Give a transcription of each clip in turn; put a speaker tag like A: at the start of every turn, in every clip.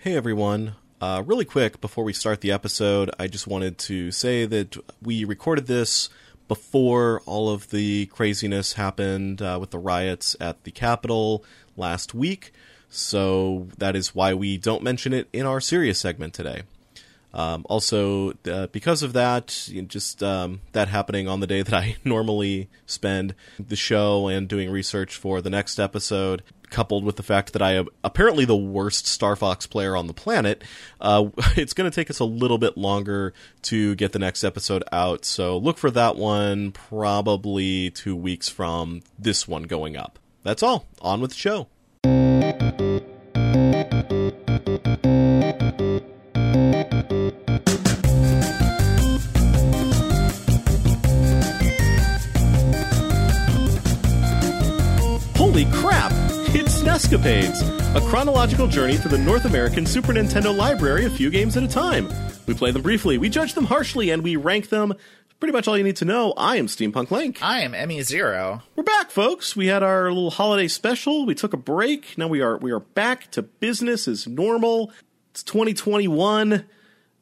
A: Hey everyone. Uh, really quick before we start the episode, I just wanted to say that we recorded this before all of the craziness happened uh, with the riots at the Capitol last week, so that is why we don't mention it in our serious segment today. Um, also, uh, because of that, you know, just um, that happening on the day that I normally spend the show and doing research for the next episode, coupled with the fact that I am apparently the worst Star Fox player on the planet, uh, it's going to take us a little bit longer to get the next episode out. So look for that one probably two weeks from this one going up. That's all. On with the show. It's Nescapades, a chronological journey through the North American Super Nintendo library a few games at a time. We play them briefly, we judge them harshly, and we rank them. Pretty much all you need to know. I am Steampunk Link.
B: I am Emmy Zero.
A: We're back, folks. We had our little holiday special. We took a break. Now we are we are back to business as normal. It's 2021.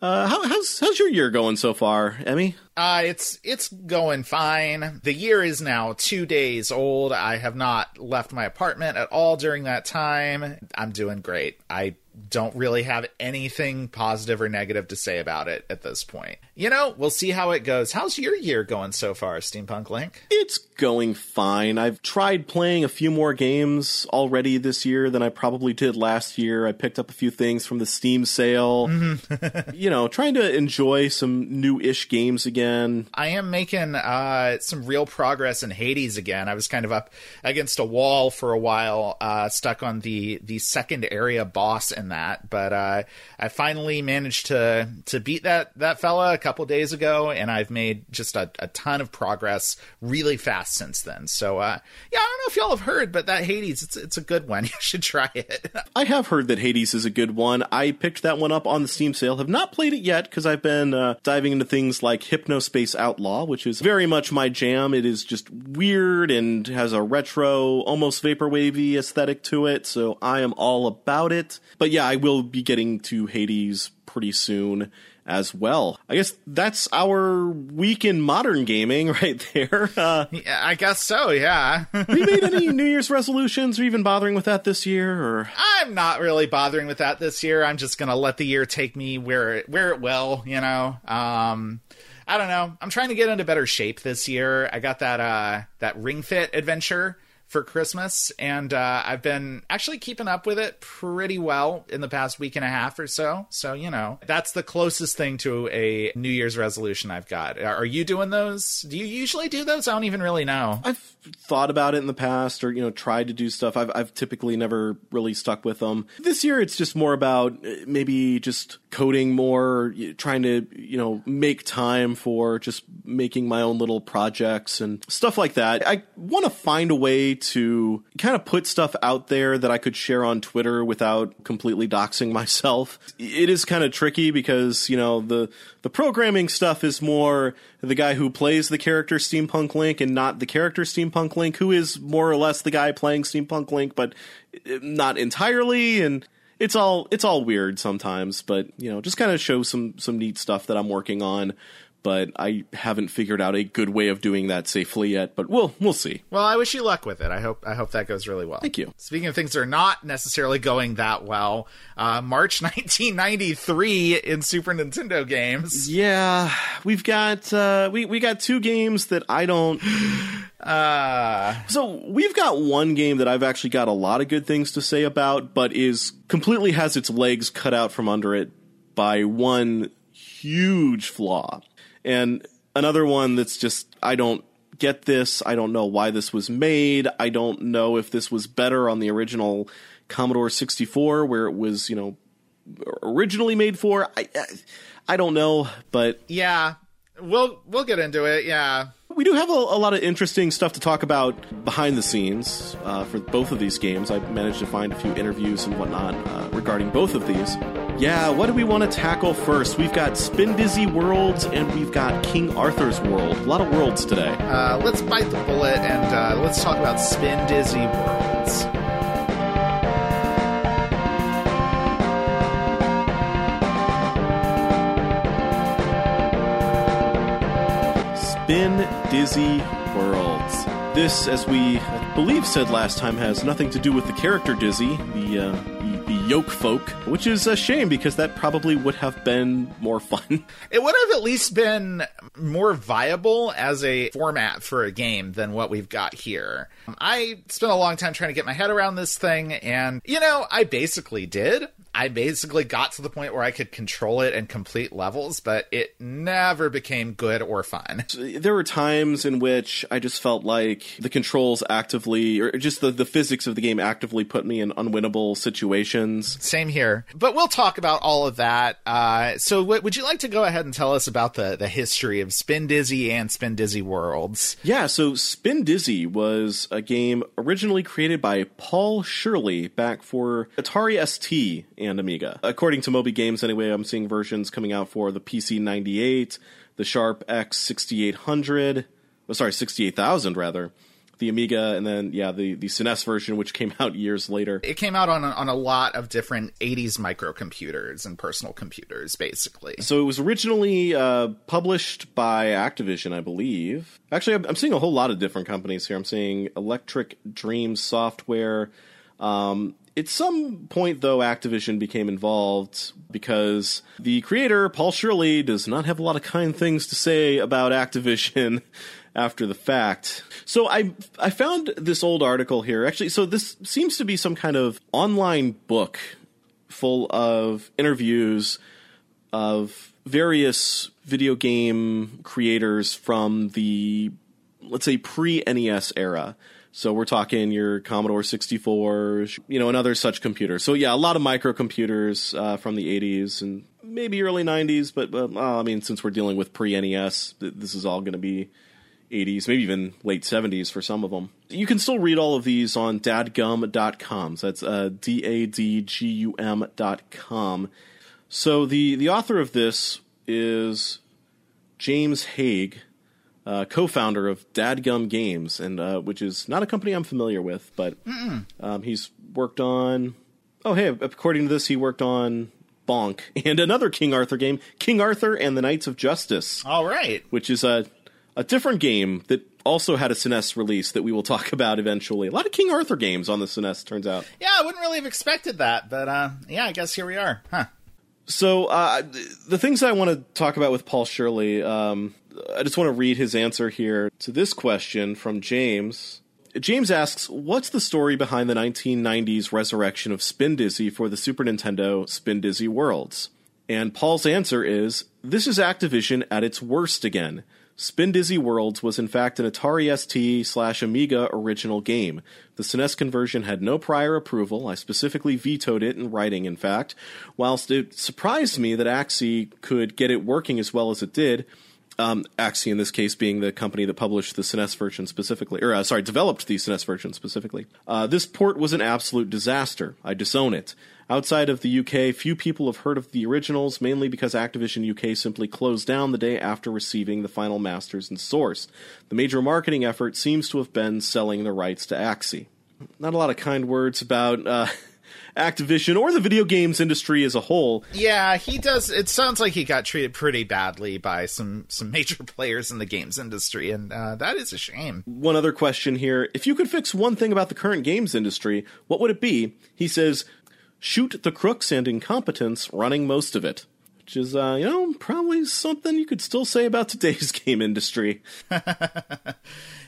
A: Uh, how, how's how's your year going so far, Emmy?
B: Uh, it's it's going fine. The year is now two days old. I have not left my apartment at all during that time. I'm doing great. I don't really have anything positive or negative to say about it at this point. You know, we'll see how it goes. How's your year going so far, Steampunk Link?
A: It's going fine. I've tried playing a few more games already this year than I probably did last year. I picked up a few things from the Steam sale. you know, trying to enjoy some new-ish games again.
B: I am making uh, some real progress in Hades again. I was kind of up against a wall for a while, uh, stuck on the the second area boss in that, but uh, I finally managed to to beat that that fella couple days ago, and I've made just a, a ton of progress really fast since then. So uh, yeah, I don't know if y'all have heard, but that Hades, it's it's a good one. You should try it.
A: I have heard that Hades is a good one. I picked that one up on the Steam sale. Have not played it yet because I've been uh, diving into things like Hypnospace Outlaw, which is very much my jam. It is just weird and has a retro, almost vaporwavy aesthetic to it, so I am all about it. But yeah, I will be getting to Hades pretty soon as well. I guess that's our week in modern gaming right there. Uh,
B: yeah, I guess so. Yeah.
A: have you made any New Year's resolutions or even bothering with that this year? Or
B: I'm not really bothering with that this year. I'm just gonna let the year take me where it, where it will. You know. Um, I don't know. I'm trying to get into better shape this year. I got that uh that Ring Fit adventure for Christmas, and uh, I've been actually keeping up with it pretty well in the past week and a half or so. So you know, that's the closest thing to a New Year's resolution I've got. Are you doing those? Do you usually do those? I don't even really know.
A: I've thought about it in the past, or you know, tried to do stuff. I've I've typically never really stuck with them. This year, it's just more about uh, maybe just coding more, trying to you know make time for just making my own little projects and stuff like that. I want to find a way to kind of put stuff out there that I could share on Twitter without completely doxing myself. It is kind of tricky because, you know, the the programming stuff is more the guy who plays the character Steampunk Link and not the character Steampunk Link who is more or less the guy playing Steampunk Link but eh, not entirely and it's all it's all weird sometimes, but you know, just kind of show some some neat stuff that I'm working on but I haven't figured out a good way of doing that safely yet. But we'll we'll see.
B: Well, I wish you luck with it. I hope I hope that goes really well.
A: Thank you.
B: Speaking of things that are not necessarily going that well, uh, March 1993 in Super Nintendo games.
A: Yeah, we've got uh, we we got two games that I don't.
B: Uh,
A: so we've got one game that I've actually got a lot of good things to say about, but is completely has its legs cut out from under it by one huge flaw. And another one that's just, I don't get this. I don't know why this was made. I don't know if this was better on the original Commodore 64 where it was, you know, originally made for. I, I don't know, but
B: yeah, we'll we'll get into it. Yeah,
A: we do have a, a lot of interesting stuff to talk about behind the scenes uh, for both of these games. I managed to find a few interviews and whatnot uh, regarding both of these. Yeah, what do we want to tackle first? We've got Spindizzy Worlds and we've got King Arthur's World. A lot of worlds today.
B: Uh, let's bite the bullet and uh, let's talk about Spindizzy Worlds.
A: Spin Dizzy Worlds. This, as we I believe said last time, has nothing to do with the character Dizzy, the. Uh, Yolkfolk, which is a shame because that probably would have been more fun.
B: It would have at least been more viable as a format for a game than what we've got here. I spent a long time trying to get my head around this thing, and, you know, I basically did. I basically got to the point where I could control it and complete levels, but it never became good or fun.
A: There were times in which I just felt like the controls actively, or just the, the physics of the game actively put me in unwinnable situations.
B: Same here. But we'll talk about all of that. Uh, so, w- would you like to go ahead and tell us about the, the history of Spindizzy and Spindizzy Worlds?
A: Yeah, so Spindizzy was a game originally created by Paul Shirley back for Atari ST and Amiga. According to Moby Games, anyway, I'm seeing versions coming out for the PC 98, the Sharp X 6800, oh, sorry, 68000 rather, the Amiga, and then yeah, the the SNES version, which came out years later.
B: It came out on a, on a lot of different 80s microcomputers and personal computers, basically.
A: So it was originally uh, published by Activision, I believe. Actually, I'm, I'm seeing a whole lot of different companies here. I'm seeing Electric Dream Software. Um, at some point, though, Activision became involved because the creator, Paul Shirley, does not have a lot of kind things to say about Activision after the fact. So I I found this old article here. Actually, so this seems to be some kind of online book full of interviews of various video game creators from the let's say pre NES era. So we're talking your Commodore 64, you know, and other such computers. So yeah, a lot of microcomputers uh, from the 80s and maybe early 90s, but uh, I mean, since we're dealing with pre NES, this is all going to be 80s, maybe even late 70s for some of them. You can still read all of these on dadgum.com. So that's uh, D A D G U M.com. So the, the author of this is James Hague, uh, co-founder of Dadgum Games, and uh, which is not a company I'm familiar with, but um, he's worked on. Oh, hey, according to this, he worked on Bonk and another King Arthur game, King Arthur and the Knights of Justice,
B: All right.
A: which is a a different game that also had a SNES release that we will talk about eventually. A lot of King Arthur games on the SNES, turns out.
B: Yeah, I wouldn't really have expected that, but uh, yeah, I guess here we are. Huh.
A: So uh, the things I want to talk about with Paul Shirley, um, I just want to read his answer here to this question from James. James asks, "What's the story behind the 1990s resurrection of Spindizzy for the Super Nintendo Spindizzy Worlds?" And Paul's answer is, "This is Activision at its worst again." Spindizzy Worlds was in fact an Atari ST slash Amiga original game. The SNES conversion had no prior approval. I specifically vetoed it in writing, in fact. Whilst it surprised me that ASCII could get it working as well as it did, um, ASCII in this case being the company that published the SNES version specifically, or uh, sorry, developed the SNES version specifically. Uh, this port was an absolute disaster. I disown it. Outside of the UK, few people have heard of the originals, mainly because Activision UK simply closed down the day after receiving the final masters and source. The major marketing effort seems to have been selling the rights to ASCII. Not a lot of kind words about uh, Activision or the video games industry as a whole.
B: Yeah, he does. It sounds like he got treated pretty badly by some some major players in the games industry, and uh, that is a shame.
A: One other question here. If you could fix one thing about the current games industry, what would it be? He says, shoot the crooks and incompetence running most of it. Which is, uh, you know, probably something you could still say about today's game industry.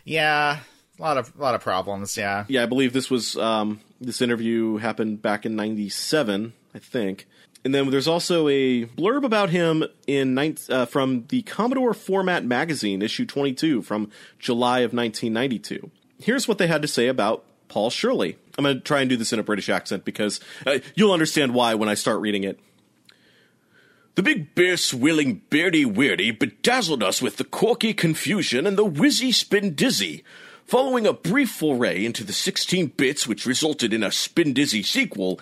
B: Yeah, a lot of a lot of problems. Yeah,
A: Yeah, I believe this was, um, this interview happened back in 97, I think. And then there's also a blurb about him in nine, uh, from the Commodore Format Magazine, issue 22 from July of 1992. Here's what they had to say about Paul Shirley. I'm going to try and do this in a British accent because uh, you'll understand why when I start reading it. The big bear swilling beardy weirdy bedazzled us with the corky Confuzion and the whizzy spindizzy. Following a brief foray into the 16 bits which resulted in a spindizzy sequel,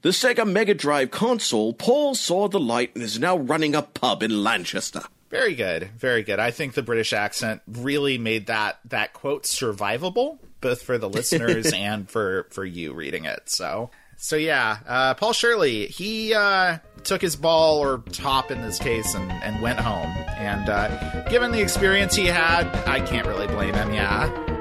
A: the Sega Mega Drive console, Paul saw the light and is now running a pub in Lanchester.
B: very good, very good. I think the British accent really made that that quote survivable, both for the listeners and for for you reading it. So. So yeah, uh, Paul Shirley, he uh, took his ball or top in this case and, and went home. And uh, given the experience he had, I can't really blame him. Yeah.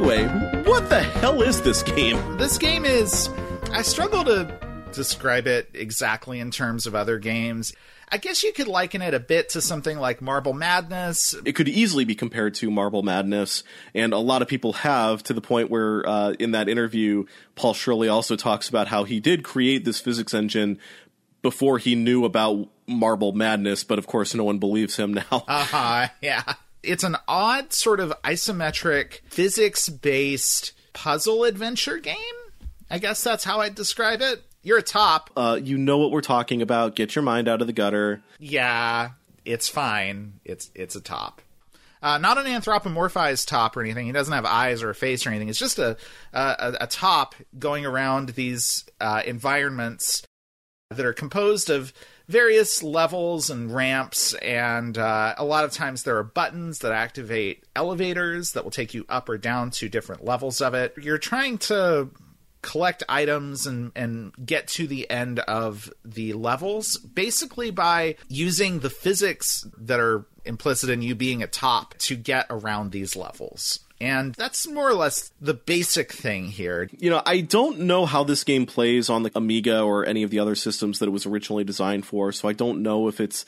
A: Anyway, what the hell is this game?
B: This game is. I struggle to describe it exactly in terms of other games. I guess you could liken it a bit to something like Marble Madness.
A: It could easily be compared to Marble Madness, and a lot of people have to the point where, uh, in that interview, Paul Shirley also talks about how he did create this physics engine before he knew about Marble Madness, but of course, no one believes him now.
B: Uh huh, yeah. It's an odd sort of isometric, physics based puzzle adventure game. I guess that's how I'd describe it. You're a top.
A: Uh, you know what we're talking about. Get your mind out of the gutter.
B: Yeah, it's fine. It's it's a top. Uh, not an anthropomorphized top or anything. He doesn't have eyes or a face or anything. It's just a a, a top going around these uh, environments that are composed of various levels and ramps, and uh, a lot of times there are buttons that activate elevators that will take you up or down to different levels of it. You're trying to collect items and and get to the end of the levels basically by using the physics that are implicit in you being a top to get around these levels. And that's more or less the basic thing here.
A: You know, I don't know how this game plays on the Amiga or any of the other systems that it was originally designed for, so I don't know if it's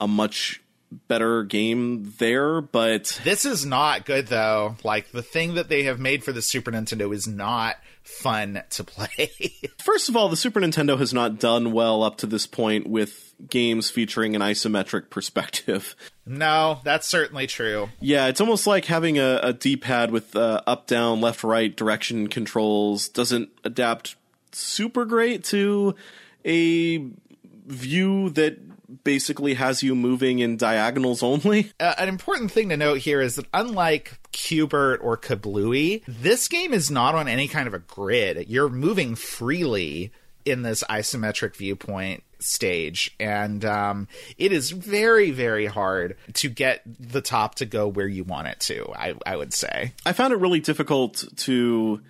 A: a much better game there, but
B: This is not good though. Like the thing that they have made for the Super Nintendo is not fun to play.
A: first of all, the Super Nintendo has not done well up to this point with games featuring an isometric perspective.
B: no, that's certainly true.
A: Yeah, it's almost like having a, a D-pad with uh, up, down, left, right direction controls doesn't adapt super great to a view that basically has you moving in diagonals only.
B: Uh, an important thing to note here is that unlike Q*bert or Kablooey, this game is not on any kind of a grid. You're moving freely in this isometric viewpoint stage and um, it is very very hard to get the top to go where you want it to i, I would say
A: I found it really difficult to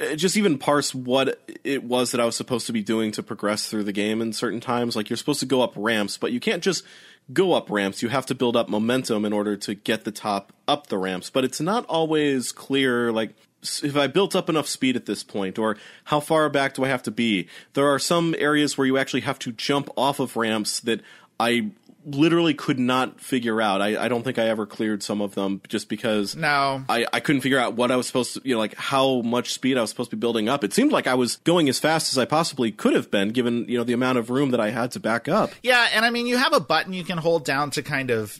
A: Uh, just even parse what it was that I was supposed to be doing to progress through the game in certain times. Like you're supposed to go up ramps, but you can't just go up ramps. You have to build up momentum in order to get the top up the ramps. But it's not always clear, like, if I built up enough speed at this point, or how far back do I have to be? There are some areas where you actually have to jump off of ramps that I literally could not figure out. I, I don't think I ever cleared some of them just because
B: no
A: I, I couldn't figure out what I was supposed to, you know, like how much speed I was supposed to be building up. It seemed like I was going as fast as I possibly could have been, given, you know, the amount of room that I had to back up.
B: Yeah, and I mean, you have a button you can hold down to kind of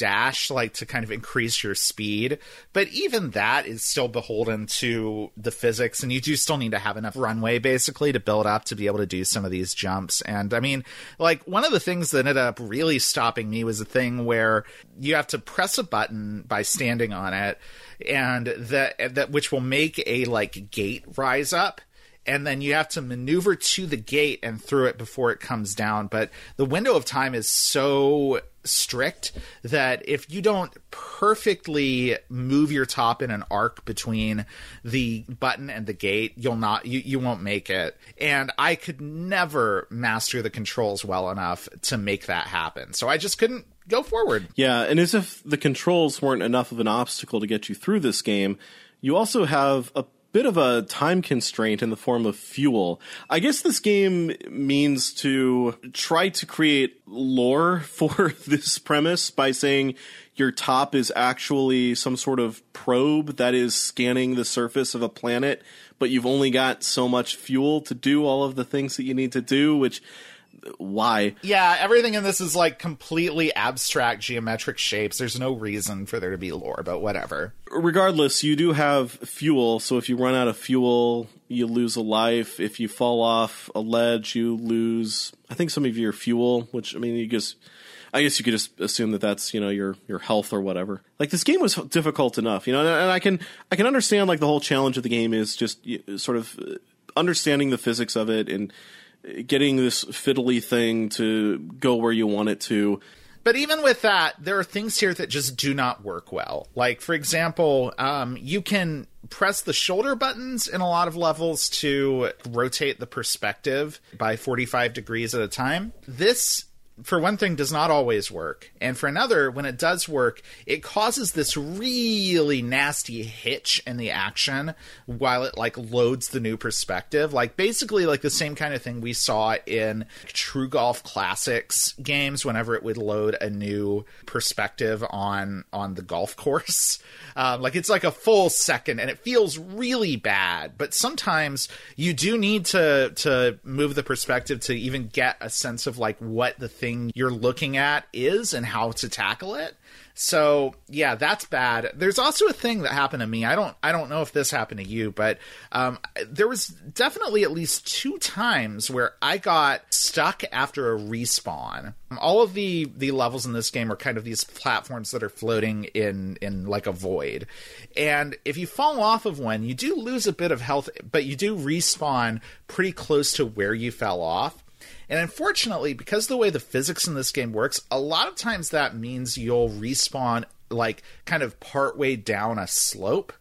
B: dash, like to kind of increase your speed. But even that is still beholden to the physics, and you do still need to have enough runway basically to build up to be able to do some of these jumps. And I mean, like, one of the things that ended up really stopping me was a thing where you have to press a button by standing on it, and that, that which will make a like gate rise up and then you have to maneuver to the gate and through it before it comes down. But the window of time is so strict that if you don't perfectly move your top in an arc between the button and the gate, you'll not you, you won't make it. And I could never master the controls well enough to make that happen. So I just couldn't go forward.
A: Yeah, and as if the controls weren't enough of an obstacle to get you through this game, you also have a bit of a time constraint in the form of fuel. I guess this game means to try to create lore for this premise by saying your top is actually some sort of probe that is scanning the surface of a planet, but you've only got so much fuel to do all of the things that you need to do, which why?
B: Yeah, everything in this is like completely abstract geometric shapes. There's no reason for there to be lore, but whatever.
A: regardless, you do have fuel. So if you run out of fuel, you lose a life. If you fall off a ledge, you lose. I think some of your fuel, which I mean, you just. I guess you could just assume that that's you know your your health or whatever. Like this game was difficult enough, you know, and I can I can understand like the whole challenge of the game is just sort of uh, understanding the physics of it and getting this fiddly thing to go where you want it to.
B: But even with that, there are things here that just do not work well. Like, for example, um, you can press the shoulder buttons in a lot of levels to rotate the perspective by 45 degrees at a time. This for one thing, does not always work. And for another, when it does work, it causes this really nasty hitch in the action while it like loads the new perspective. Like basically like the same kind of thing we saw in True Golf Classics games whenever it would load a new perspective on on the golf course. Um, like it's like a full second and it feels really bad. But sometimes you do need to to move the perspective to even get a sense of like what the thing thing you're looking at is and how to tackle it. So yeah, that's bad. There's also a thing that happened to me. I don't I don't know if this happened to you, but um, there was definitely at least two times where I got stuck after a respawn. All of the the levels in this game are kind of these platforms that are floating in in like a void, and if you fall off of one, you do lose a bit of health, but you do respawn pretty close to where you fell off. And unfortunately, because the way the physics in this game works, a lot of times that means you'll respawn like kind of partway down a slope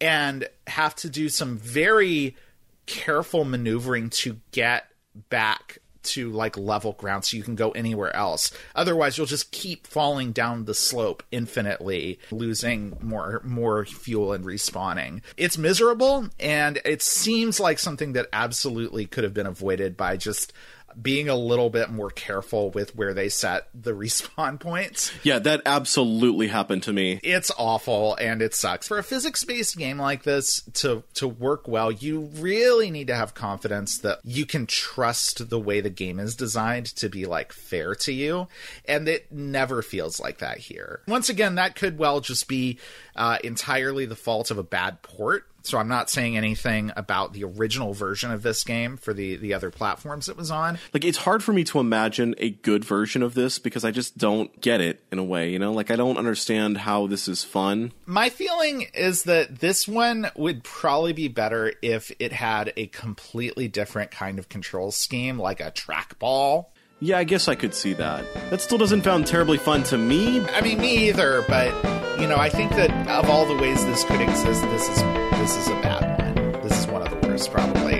B: and have to do some very careful maneuvering to get back to like level ground so you can go anywhere else. Otherwise, you'll just keep falling down the slope infinitely, losing more more fuel and respawning. It's miserable and it seems like something that absolutely could have been avoided by just being a little bit more careful with where they set the respawn points.
A: Yeah, that absolutely happened to me.
B: It's awful and it sucks. For a physics-based game like this to to work well, you really need to have confidence that you can trust the way the game is designed to be like fair to you, and it never feels like that here. Once again, that could well just be uh, entirely the fault of a bad port so I'm not saying anything about the original version of this game for the the other platforms it was on.
A: Like it's hard for me to imagine a good version of this because I just don't get it in a way, you know? Like I don't understand how this is fun.
B: My feeling is that this one would probably be better if it had a completely different kind of control scheme like a trackball
A: yeah, I guess I could see that. That still doesn't sound terribly fun to me.
B: I mean, me either, but you know, I think that of all the ways this could exist, this is this is a bad one. This is one of the worst, probably.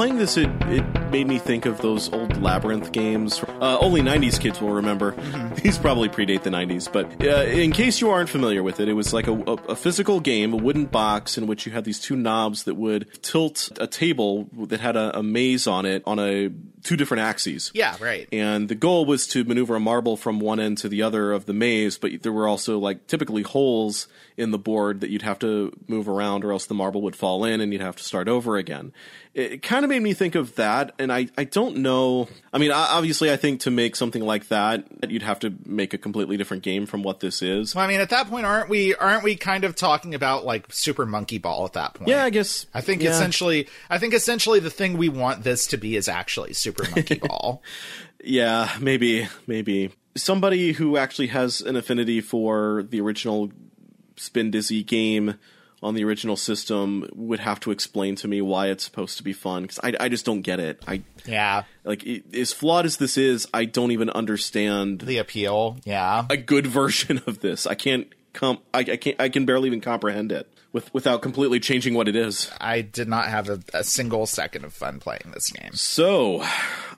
A: Playing this, it, it made me think of those old Labyrinth games. Uh, only 90s kids will remember. Mm-hmm. These probably predate the 90s, but uh, in case you aren't familiar with it, it was like a, a, a, physical game, a wooden box in which you had these two knobs that would tilt a table that had a, a maze on it on a two different axes.
B: Yeah, right.
A: And the goal was to maneuver a marble from one end to the other of the maze, but there were also like typically holes in the board that you'd have to move around or else the marble would fall in and you'd have to start over again. It, it kind of made me think of that and I, I don't know. I mean, obviously, I think to make something like that, you'd have to make a completely different game from what this is.
B: Well, I mean, at that point, aren't we? Aren't we kind of talking about like Super Monkey Ball at that point?
A: Yeah, I guess.
B: I think
A: yeah.
B: essentially, I think essentially the thing we want this to be is actually Super Monkey Ball.
A: yeah, maybe, maybe somebody who actually has an affinity for the original Spindizzy game on the original system would have to explain to me why it's supposed to be fun because I, I just don't get it. I
B: yeah,
A: like it, as flawed as this is, I don't even understand
B: the appeal. Yeah,
A: a good version of this. I can't come. I, I can't. I can barely even comprehend it with without completely changing what it is.
B: I did not have a, a single second of fun playing this game.
A: So,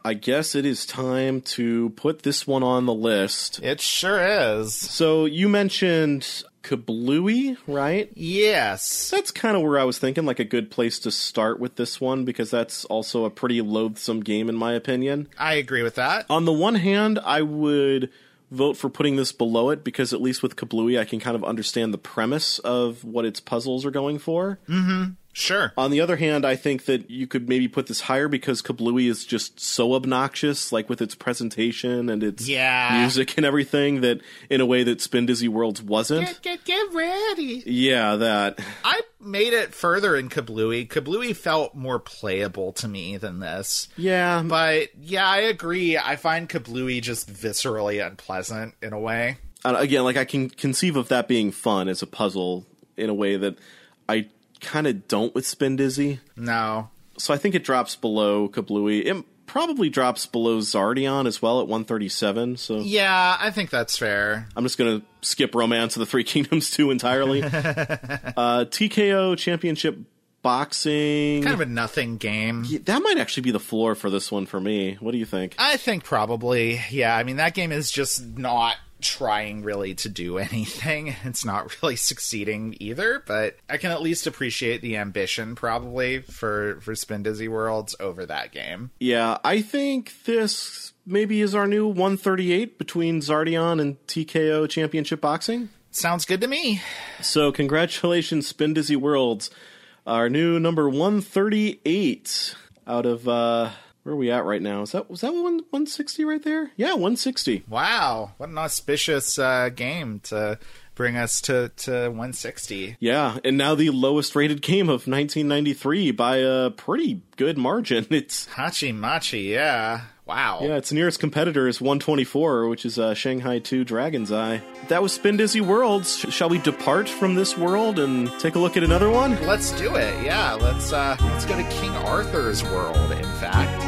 A: I guess it is time to put this one on the list.
B: It sure is.
A: So you mentioned Kablooey, right?
B: Yes.
A: That's kind of where I was thinking, like a good place to start with this one, because that's also a pretty loathsome game, in my opinion.
B: I agree with that.
A: On the one hand, I would vote for putting this below it because at least with Kablooey, I can kind of understand the premise of what its puzzles are going for.
B: Mm-hmm. Sure.
A: On the other hand, I think that you could maybe put this higher because Kablooey is just so obnoxious, like with its presentation and its
B: yeah.
A: music and everything, that in a way that Spindizzy Worlds wasn't.
B: Get, get, get ready.
A: Yeah, that.
B: I made it further in Kablooey. Kablooey felt more playable to me than this.
A: Yeah.
B: But yeah, I agree. I find Kablooey just viscerally unpleasant in a way.
A: Uh, again, like I can conceive of that being fun as a puzzle in a way that I kind of don't with Spindizzy.
B: No.
A: So I think it drops below Kablooey. It probably drops below Zardion as well at 137. So
B: Yeah, I think that's fair.
A: I'm just going to skip Romance of the Three Kingdoms 2 entirely. uh, TKO Championship Boxing.
B: Kind of a nothing game.
A: Yeah, that might actually be the floor for this one for me. What do you think?
B: I think probably. Yeah, I mean that game is just not trying really to do anything. It's not really succeeding either, but I can at least appreciate the ambition probably for for Spindizzy Worlds over that game.
A: Yeah, I think this maybe is our new 138 between Zardion and TKO Championship Boxing.
B: Sounds good to me.
A: So, congratulations, Spindizzy Worlds. Our new number 138 out of uh where are we at right now? Is that was that one 160 right there? Yeah, 160.
B: Wow, what an auspicious uh, game to bring us to to 160.
A: Yeah, and now the lowest rated game of 1993 by a pretty good margin. It's
B: Hachi Machi, yeah. Wow.
A: Yeah, its nearest competitor is 124, which is uh, Shanghai 2 Dragon's Eye. That was Spindizzy Worlds. Sh- shall we depart from this world and take a look at another one?
B: Let's do it. Yeah, let's uh let's go to King Arthur's world, in fact.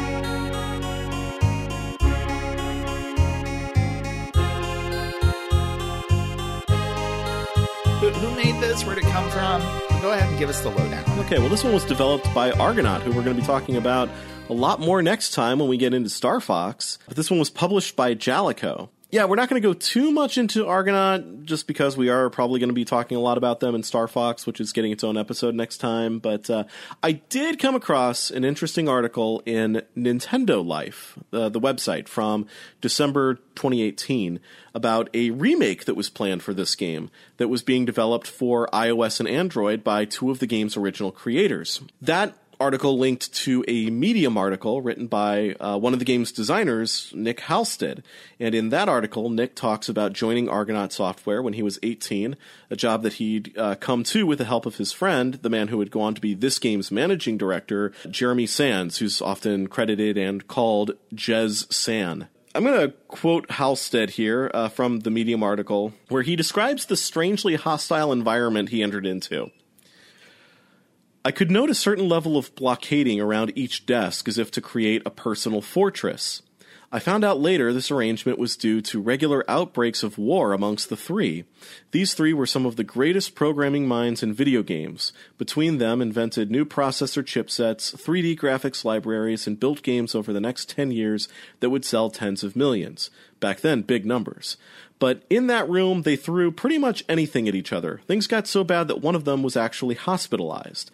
B: Who, who made this? Where'd it come from? Go ahead and give us the lowdown.
A: Okay, well, this one was developed by Argonaut, who we're going to be talking about a lot more next time when we get into Star Fox. But this one was published by Jaleco. Yeah, we're not going to go too much into Argonaut just because we are probably going to be talking a lot about them in Star Fox, which is getting its own episode next time. But uh, I did come across an interesting article in Nintendo Life, uh, the website from December 2018, about a remake that was planned for this game that was being developed for iOS and Android by two of the game's original creators. That article linked to a Medium article written by uh, one of the game's designers, Nick Halstead. And in that article, Nick talks about joining Argonaut Software when he was 18, a job that he'd uh, come to with the help of his friend, the man who would go on to be this game's managing director, Jeremy Sands, who's often credited and called Jez San. I'm going to quote Halstead here uh, from the Medium article, where he describes the strangely hostile environment he entered into. I could note a certain level of blockading around each desk as if to create a personal fortress. I found out later this arrangement was due to regular outbreaks of war amongst the three. These three were some of the greatest programming minds in video games. Between them, invented new processor chipsets, 3D graphics libraries, and built games over the next 10 years that would sell tens of millions. Back then, big numbers. But in that room, they threw pretty much anything at each other. Things got so bad that one of them was actually hospitalized.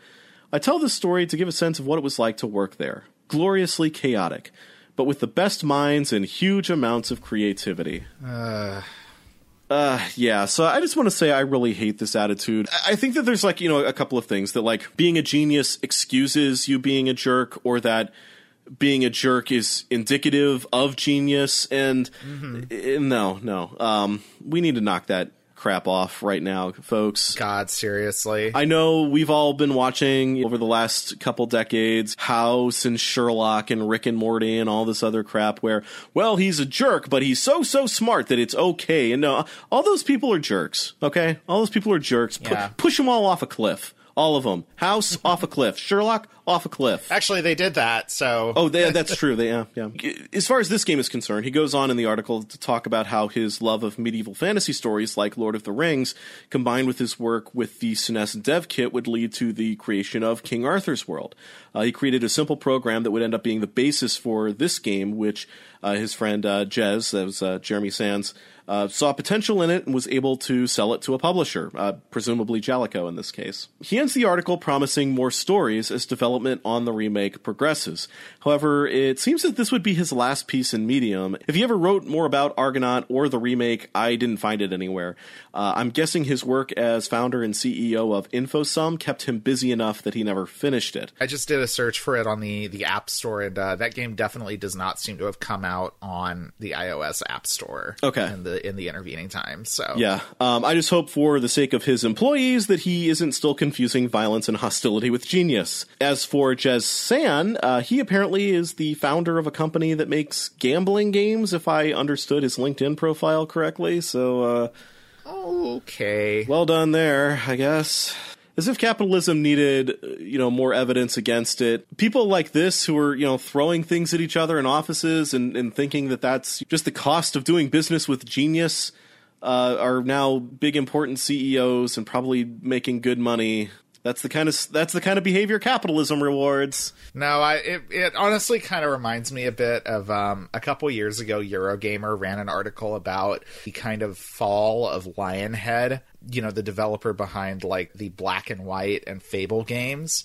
A: I tell this story to give a sense of what it was like to work there. Gloriously chaotic, but with the best minds and huge amounts of creativity.
B: Uh,
A: Uh, yeah, so I just want to say I really hate this attitude. I think that there's like, you know, a couple of things that like being a genius excuses you being a jerk or that being a jerk is indicative of genius and eh, no, no. Um, we need to knock that crap off right now, folks.
B: God, seriously.
A: I know we've all been watching over the last couple decades House and Sherlock and Rick and Morty and all this other crap where, well, he's a jerk, but he's so, so smart that it's okay. And no, all those people are jerks, okay? All those people are jerks.
B: Yeah.
A: push them all off a cliff. All of them. House off a cliff. Sherlock off a cliff.
B: Actually, they did that, so.
A: Oh, they, that's true. They, yeah, yeah. As far as this game is concerned, he goes on in the article to talk about how his love of medieval fantasy stories like Lord of the Rings, combined with his work with the SNES dev kit, would lead to the creation of King Arthur's World. Uh, he created a simple program that would end up being the basis for this game, which uh, his friend uh, Jez, that was uh, Jeremy Sands, uh, saw potential in it and was able to sell it to a publisher, uh, presumably Jaleco in this case. He ends the article promising more stories as development on the remake progresses. However, it seems that this would be his last piece in Medium. If he ever wrote more about Argonaut or the remake, I didn't find it anywhere. Uh, I'm guessing his work as founder and CEO of InfoSum kept him busy enough that he never finished it.
B: I just did a search for it on the, the App Store, and uh, that game definitely does not seem to have come out on the iOS App Store.
A: Okay.
B: In the in the intervening time, so
A: Yeah, um, I just hope for the sake of his employees that he isn't still confusing violence and hostility with genius. As for Jez San, uh, he apparently is the founder of a company that makes gambling games, if I understood his LinkedIn profile correctly. So, uh,
B: okay.
A: well done there, I guess. As if capitalism needed, uh, you know, more evidence against it. People like this who are, you know, throwing things at each other in offices and, and thinking that that's just the cost of doing business with genius uh, are now big important CEOs and probably making good money. That's the kind of that's the kind of behavior capitalism rewards.
B: No, I it, it honestly kind of reminds me a bit of um, a couple years ago. Eurogamer ran an article about the kind of fall of Lionhead. You know, the developer behind like the Black and White and Fable games,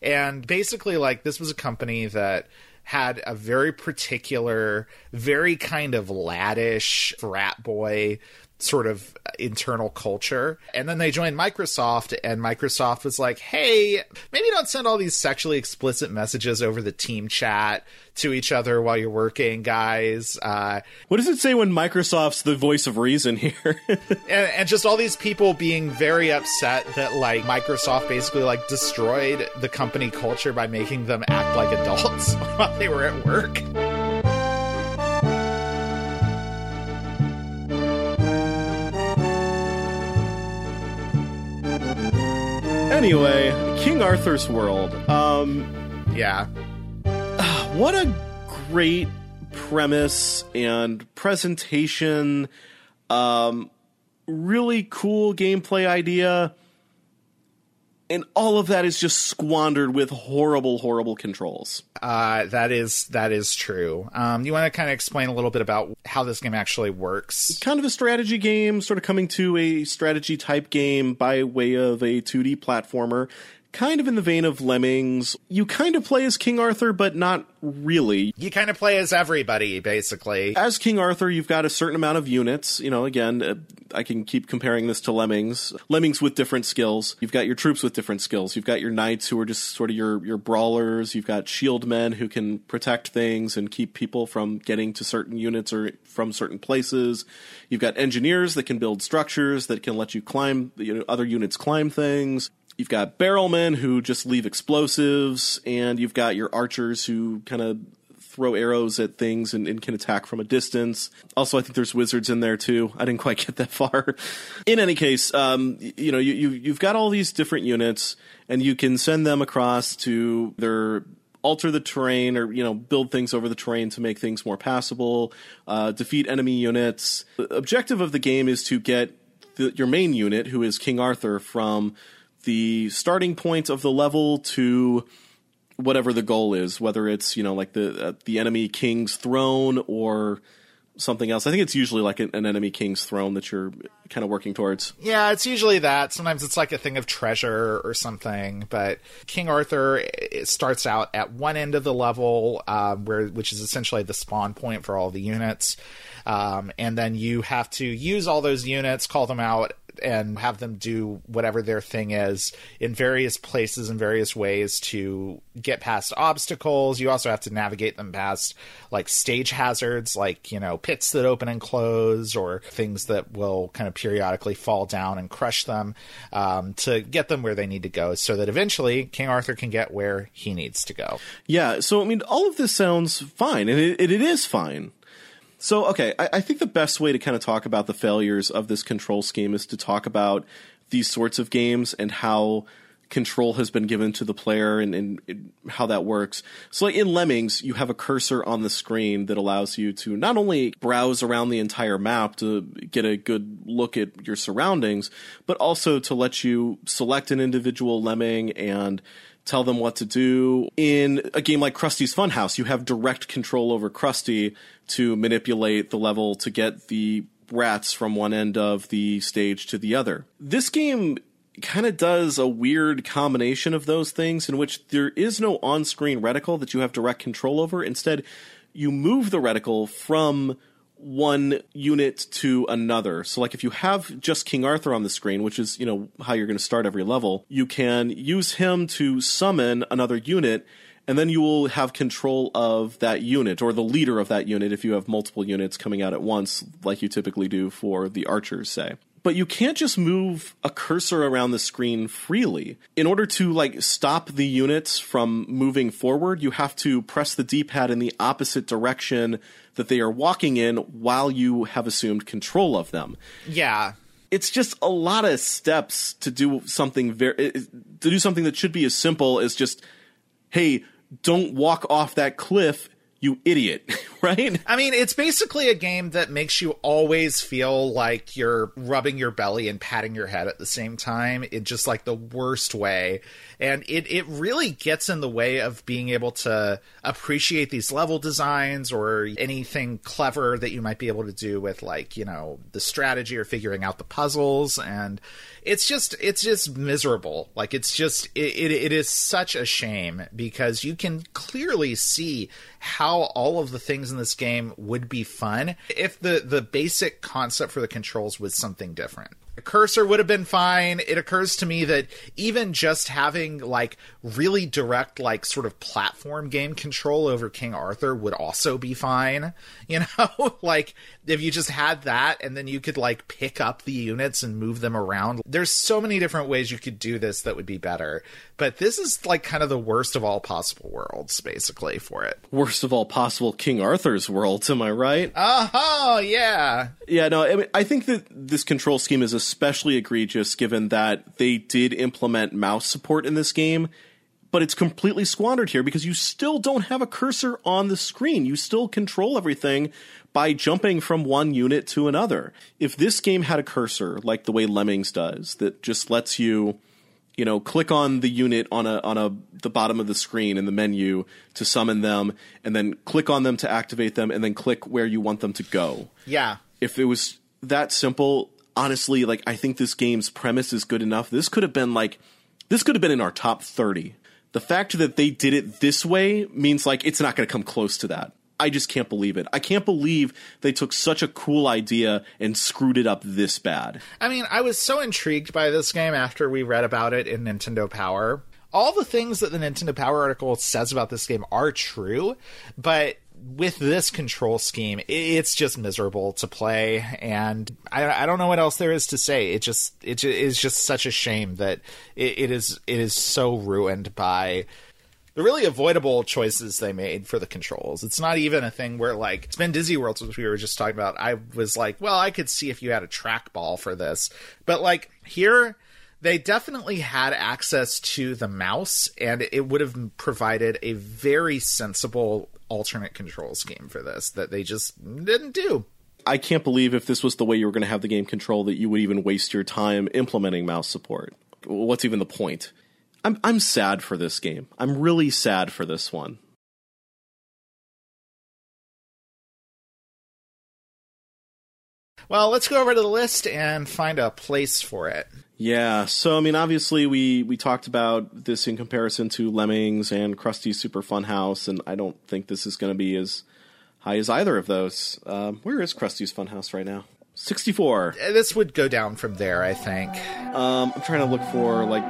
B: and basically like this was a company that had a very particular, very kind of laddish frat boy sort of internal culture. And then they joined Microsoft, and Microsoft was like, hey, maybe don't send all these sexually explicit messages over the team chat to each other while you're working, guys. Uh,
A: what does it say when Microsoft's the voice of reason here?
B: and, and just all these people being very upset that, like, Microsoft basically, like, destroyed the company culture by making them act like adults while they were at work.
A: Anyway, King Arthur's World. Um,
B: yeah.
A: What a great premise and presentation. Um, really cool gameplay idea. And all of that is just squandered with horrible, horrible controls.
B: Uh, that is that is true. Um, you want to kind of explain a little bit about how this game actually works?
A: Kind of a strategy game, sort of coming to a strategy type game by way of a 2D platformer kind of in the vein of Lemmings. You kind of play as King Arthur, but not really.
B: You kind of play as everybody, basically.
A: As King Arthur, you've got a certain amount of units. You know, again, uh, I can keep comparing this to Lemmings. Lemmings with different skills. You've got your troops with different skills. You've got your knights who are just sort of your, your brawlers. You've got shield men who can protect things and keep people from getting to certain units or from certain places. You've got engineers that can build structures that can let you climb, you know, other units climb things. You've got barrelmen who just leave explosives, and you've got your archers who kind of throw arrows at things and, and, can attack from a distance. Also, I think there's wizards in there too. I didn't quite get that far. In any case, um, you know, you, you, you've got all these different units, and you can send them across to their alter the terrain or you know build things over the terrain to make things more passable uh, defeat enemy units the objective of the game is to get the, your main unit who is king arthur from the starting point of the level to whatever the goal is, whether it's you know like the uh, the enemy king's throne or something else. I think it's usually like an, enemy king's throne that you're kind of working towards.
B: Yeah, it's usually that. Sometimes it's like a thing of treasure or something. But King Arthur starts out at one end of the level, uh, where which is essentially the spawn point for all the units. Um, and then you have to use all those units, call them out, and have them do whatever their thing is in various places in various ways to get past obstacles. You also have to navigate them past like stage hazards, like, you know, pits that open and close or things that will kind of periodically fall down and crush them um, to get them where they need to go so that eventually King Arthur can get where he needs to go.
A: Yeah. So, I mean, all of this sounds fine, and it, it is fine. So, okay, I, I, think the best way to kind of talk about the failures of this control scheme is to talk about these sorts of games and how control has been given to the player and, and, and, how that works. So, like in Lemmings, you have a cursor on the screen that allows you to not only browse around the entire map to get a good look at your surroundings, but also to let you select an individual lemming and tell them what to do. In a game like Krusty's Funhouse, you have direct control over Krusty to manipulate the level to get the rats from one end of the stage to the other. This game kind of does a weird combination of those things in which there is no on screen reticle that you have direct control over. Instead, you move the reticle from one unit to another. So like if you have just King Arthur on the screen, which is, you know, how you're going to start every level, you can use him to summon another unit and then you will have control of that unit or the leader of that unit if you have multiple units coming out at once like you typically do for the archers say but you can't just move a cursor around the screen freely. In order to like stop the units from moving forward, you have to press the D-pad in the opposite direction that they are walking in while you have assumed control of them.
B: Yeah.
A: It's just a lot of steps to do something very eh, eh, to do something that should be as simple as just hey, don't walk off that cliff you idiot, right?
B: I mean, it's basically a game that makes you always feel like you're rubbing your belly and patting your head at the same time in just like the worst way. And it, it really gets in the way of being able to appreciate these level designs or anything clever that you might be able to do with like, you know, the strategy or figuring out the puzzles. And it's just, it's just miserable. Like it's just, it, it, it is such a shame because you can clearly see how all of the things in this game would be fun if the the basic concept for the controls was something different. A cursor would have been fine. It occurs to me that even just having like really direct, like sort of platform game control over King Arthur would also be fine. You know, like if you just had that and then you could like pick up the units and move them around. There's so many different ways you could do this that would be better. But this is like kind of the worst of all possible worlds, basically, for it.
A: Worst of all possible King Arthur's worlds, am I right?
B: Huh, yeah.
A: Yeah, no, I mean, I think that this control scheme is especially egregious given that they did implement mouse support in this game but it's completely squandered here because you still don't have a cursor on the screen. You still control everything by jumping from one unit to another. If this game had a cursor like the way Lemmings does that just lets you you know click on the unit on a on a the bottom of the screen in the menu to summon them and then click on them to activate them and then click where you want them to go.
B: Yeah.
A: If it was that simple, honestly, like I think this game's premise is good enough. This could have been like this could have been in our top 30 the fact that they did it this way means like it's not going to come close to that. I just can't believe it. I can't believe they took such a cool idea and screwed it up this bad.
B: I mean, I was so intrigued by this game after we read about it in Nintendo Power. All the things that the Nintendo Power article says about this game are true, but with this control scheme, it's just miserable to play, and I, I, don't know what else there is to say. It just it is just such a shame that it, it is it is so ruined by the really avoidable choices they made for the controls. It's not even a thing where like it's Spindizzy Worlds, which we were just talking about. I was like, well, I could see if you had a trackball for this, but like here they definitely had access to the mouse and it would have provided a very sensible alternate control scheme for this that they just didn't do.
A: I can't believe if this was the way you were going to have the game control that you would even waste your time implementing mouse support. What's even the point? I'm I'm sad for this game. I'm really sad for this one.
B: Well, let's go over to the list and find a place for it.
A: Yeah, so I mean, obviously we we talked about this in comparison to Lemmings and Krusty's Super Fun House, and I don't think this is going to be as high as either of those. Um, where is Krusty's Fun House right now? Sixty four.
B: Uh, this would go down from there, I think.
A: Um, I'm trying to look for like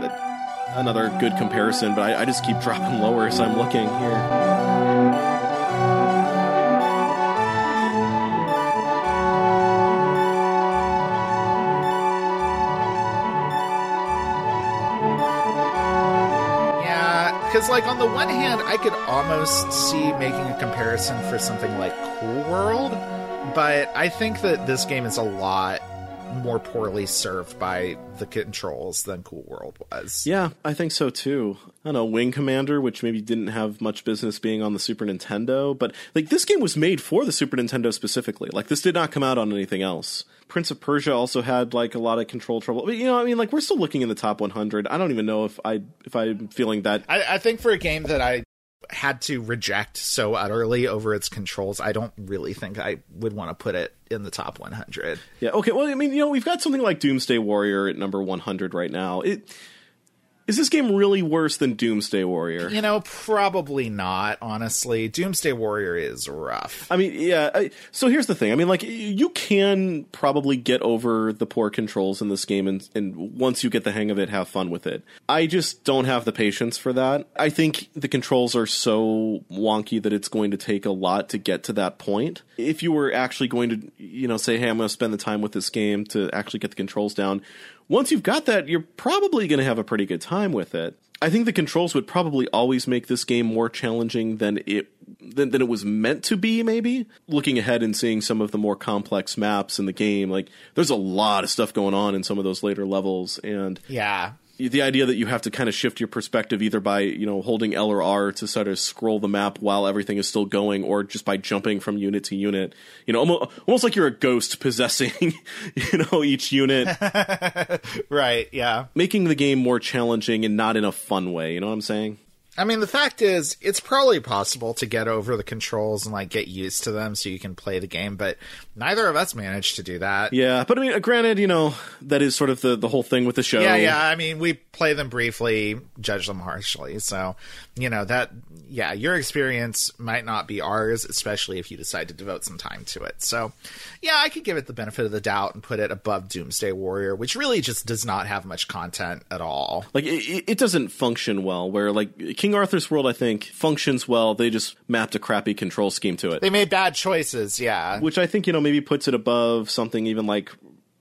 A: another good comparison, but I, I just keep dropping lower as I'm looking here.
B: Because like on the one hand i could almost see making a comparison for something like cool world but i think that this game is a lot more poorly served by the controls than Cool World was.
A: Yeah, I think so too. I don't know, Wing Commander, which maybe didn't have much business being on the Super Nintendo, but like this game was made for the Super Nintendo specifically. Like this did not come out on anything else. Prince of Persia also had like a lot of control trouble. But you know, I mean, like we're still looking in the top 100. I don't even know if I if I'm feeling that.
B: I, I think for a game that I had to reject so utterly over its controls, I don't really think I would want to put it in the top 100.
A: Yeah. Okay. Well, I mean, you know, we've got something like Doomsday Warrior at number 100 right now. It is this game really worse than Doomsday Warrior?
B: You know, probably not, honestly. Doomsday Warrior is rough.
A: I mean, yeah. I, so here's the thing. I mean, like, you can probably get over the poor controls in this game, and, and once you get the hang of it, have fun with it. I just don't have the patience for that. I think the controls are so wonky that it's going to take a lot to get to that point. If you were actually going to, you know, say, hey, I'm going to spend the time with this game to actually get the controls down, once you've got that, you're probably going to have a pretty good time with it. I think the controls would probably always make this game more challenging than it than, than it was meant to be. Maybe looking ahead and seeing some of the more complex maps in the game, like there's a lot of stuff going on in some of those later levels, and
B: Yeah.
A: The idea that you have to kind of shift your perspective either by you know holding L or R to sort of scroll the map while everything is still going, or just by jumping from unit to unit. You know, almost, almost like you're a ghost possessing you know each unit,
B: Right. Yeah.
A: making the game more challenging and not in a fun way. You know what I'm saying?
B: I mean, the fact is, it's probably possible to get over the controls and like get used to them so you can play the game, but neither of us managed to do that.
A: Yeah, but I mean, uh, granted, you know that is sort of the the whole thing with the show.
B: Yeah, yeah. I mean, we play them briefly, judge them harshly. So, you know, that, yeah, your experience might not be ours, especially if you decide to devote some time to it. So, yeah, I could give it the benefit of the doubt and put it above Doomsday Warrior, which really just does not have much content at all.
A: Like it, it doesn't function well. Where like King Arthur's World, I think functions well. They just mapped a crappy control scheme to it.
B: They made bad choices, yeah.
A: which I think you know maybe puts it above something even like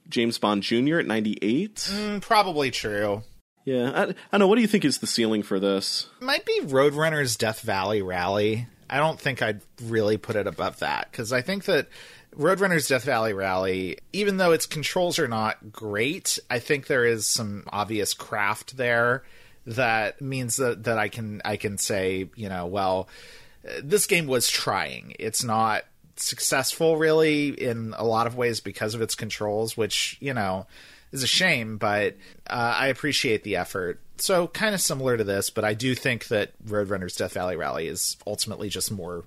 A: James Bond Jr. at 98.
B: Mm, probably true.
A: Yeah, I, I don't know. What do you think is the ceiling for this?
B: might be Roadrunner's Death Valley Rally. I don't think I'd really put it above that because I think that Roadrunner's Death Valley Rally, even though its controls are not great, I think there is some obvious craft there that means that that I can I can say you know well this game was trying. It's not successful really in a lot of ways because of its controls, which you know is a shame, but uh, I appreciate the effort. So kind of similar to this, but I do think that Roadrunner's Death Valley Rally is ultimately just more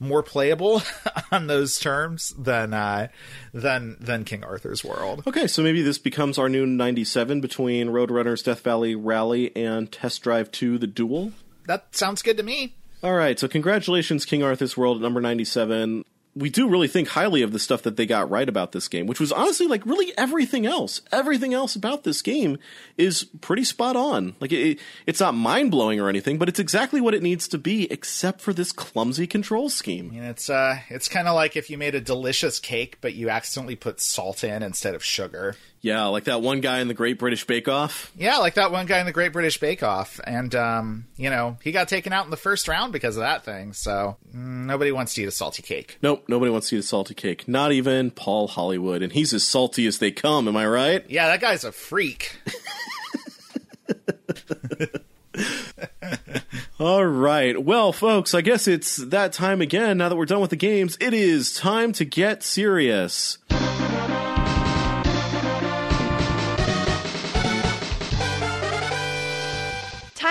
B: more playable on those terms than uh, than than King Arthur's World.
A: Okay, so maybe this becomes our new 97 between Roadrunner's Death Valley Rally and Test Drive 2 The Duel.
B: That sounds good to me.
A: All right, so congratulations, King Arthur's World at number 97. We do really think highly of the stuff that they got right about this game, which was honestly like really everything else. Everything else about this game is pretty spot on. Like it, it's not mind blowing or anything, but it's exactly what it needs to be, except for this clumsy control scheme.
B: It's uh it's kind of like if you made a delicious cake but you accidentally put salt in instead of sugar.
A: Yeah, like that one guy in the Great British Bake Off.
B: Yeah, like that one guy in the Great British Bake Off, and um, you know he got taken out in the first round because of that thing. So mm, nobody wants to eat a salty cake.
A: Nope, nobody wants to eat a salty cake. Not even Paul Hollywood, and he's as salty as they come. Am I right?
B: Yeah, that guy's a freak.
A: All right. Well, folks, I guess it's that time again. Now that we're done with the games, it is time to get serious.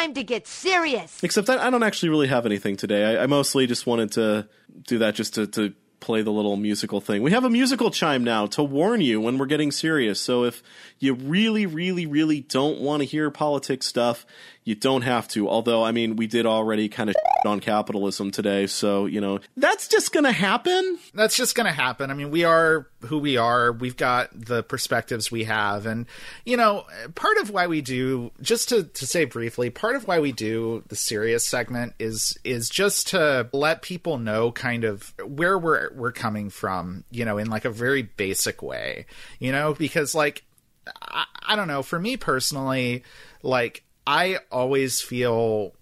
C: Time to get serious.
A: Except I, I don't actually really have anything today. I, I mostly just wanted to do that just to, to play the little musical thing. We have a musical chime now to warn you when we're getting serious. So if you really, really, really don't want to hear politics stuff, you don't have to. Although, I mean, we did already kind of on capitalism today. So, you know, that's just going to happen.
B: That's just going to happen. I mean, we are who we are. We've got the perspectives we have. And, you know, part of why we do, just to, to say briefly, part of why we do the serious segment is, is just to let people know kind of where we're, we're coming from, you know, in like a very basic way, you know, because like, I, I don't know, for me personally, like, I always feel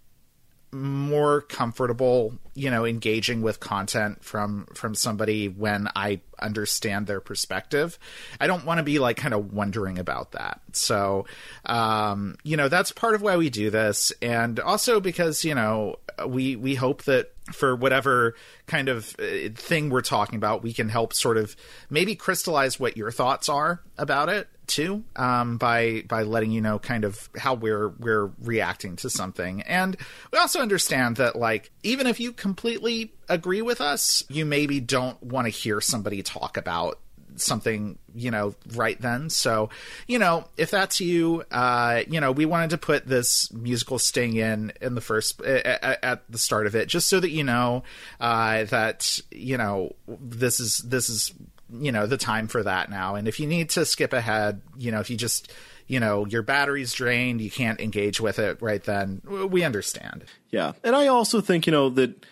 B: more comfortable you know engaging with content from from somebody when i understand their perspective. I don't want to be like kind of wondering about that. So um you know that's part of why we do this. And also because you know we we hope that for whatever kind of uh, thing we're talking about we can help sort of maybe crystallize what your thoughts are about it too um, by by letting you know kind of how we're we're reacting to something. And we also understand that like even if you completely agree with us you maybe don't want to hear somebody talk about something you know right then. So you know if that's you uh you know we wanted to put this musical sting in in the first at, at the start of it just so that you know uh that you know this is this is you know the time for that now. And if you need to skip ahead you know if you just you know your battery's drained you can't engage with it right then we understand.
A: Yeah. And I also think, you know, that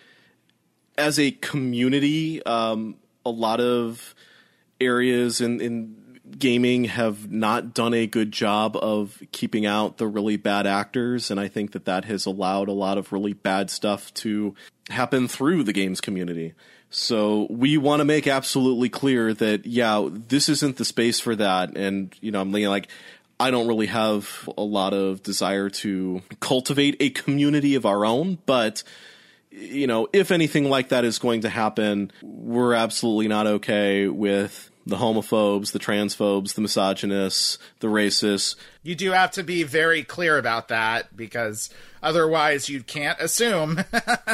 A: as a community, um, a lot of areas in, in gaming have not done a good job of keeping out the really bad actors. And I think that that has allowed a lot of really bad stuff to happen through the games community. So we want to make absolutely clear that yeah, this isn't the space for that. And you know, I'm thinking like I don't really have a lot of desire to cultivate a community of our own, but you know, if anything like that is going to happen, we're absolutely not okay with the homophobes, the transphobes, the misogynists, the racists.
B: You do have to be very clear about that because otherwise you can't assume.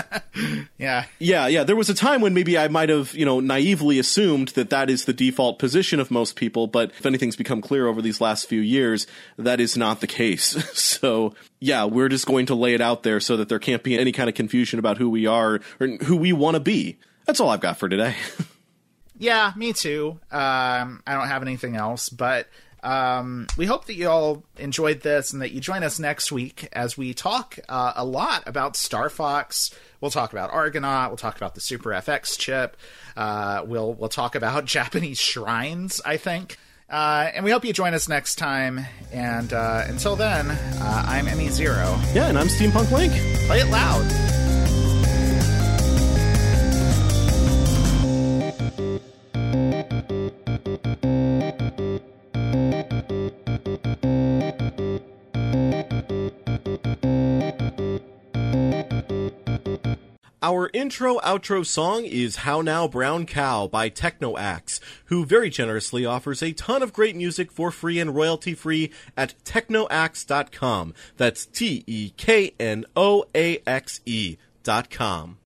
B: yeah.
A: Yeah, yeah. There was a time when maybe I might have, you know, naively assumed that that is the default position of most people, but if anything's become clear over these last few years, that is not the case. so, yeah, we're just going to lay it out there so that there can't be any kind of confusion about who we are or who we want to be. That's all I've got for today.
B: Yeah, me too. Um, I don't have anything else, but um, we hope that you all enjoyed this and that you join us next week as we talk uh, a lot about Star Fox. We'll talk about Argonaut. We'll talk about the Super FX chip. Uh, we'll we'll talk about Japanese shrines. I think. Uh, and we hope you join us next time. And uh, until then, uh, I'm Emmy Zero.
A: Yeah, and I'm Steampunk Link.
B: Play it loud.
A: Our intro outro song is How Now Brown Cow by TeknoAxe, who very generously offers a ton of great music for free and royalty free at teknoaxe.com. That's T E K N O A X E dot com.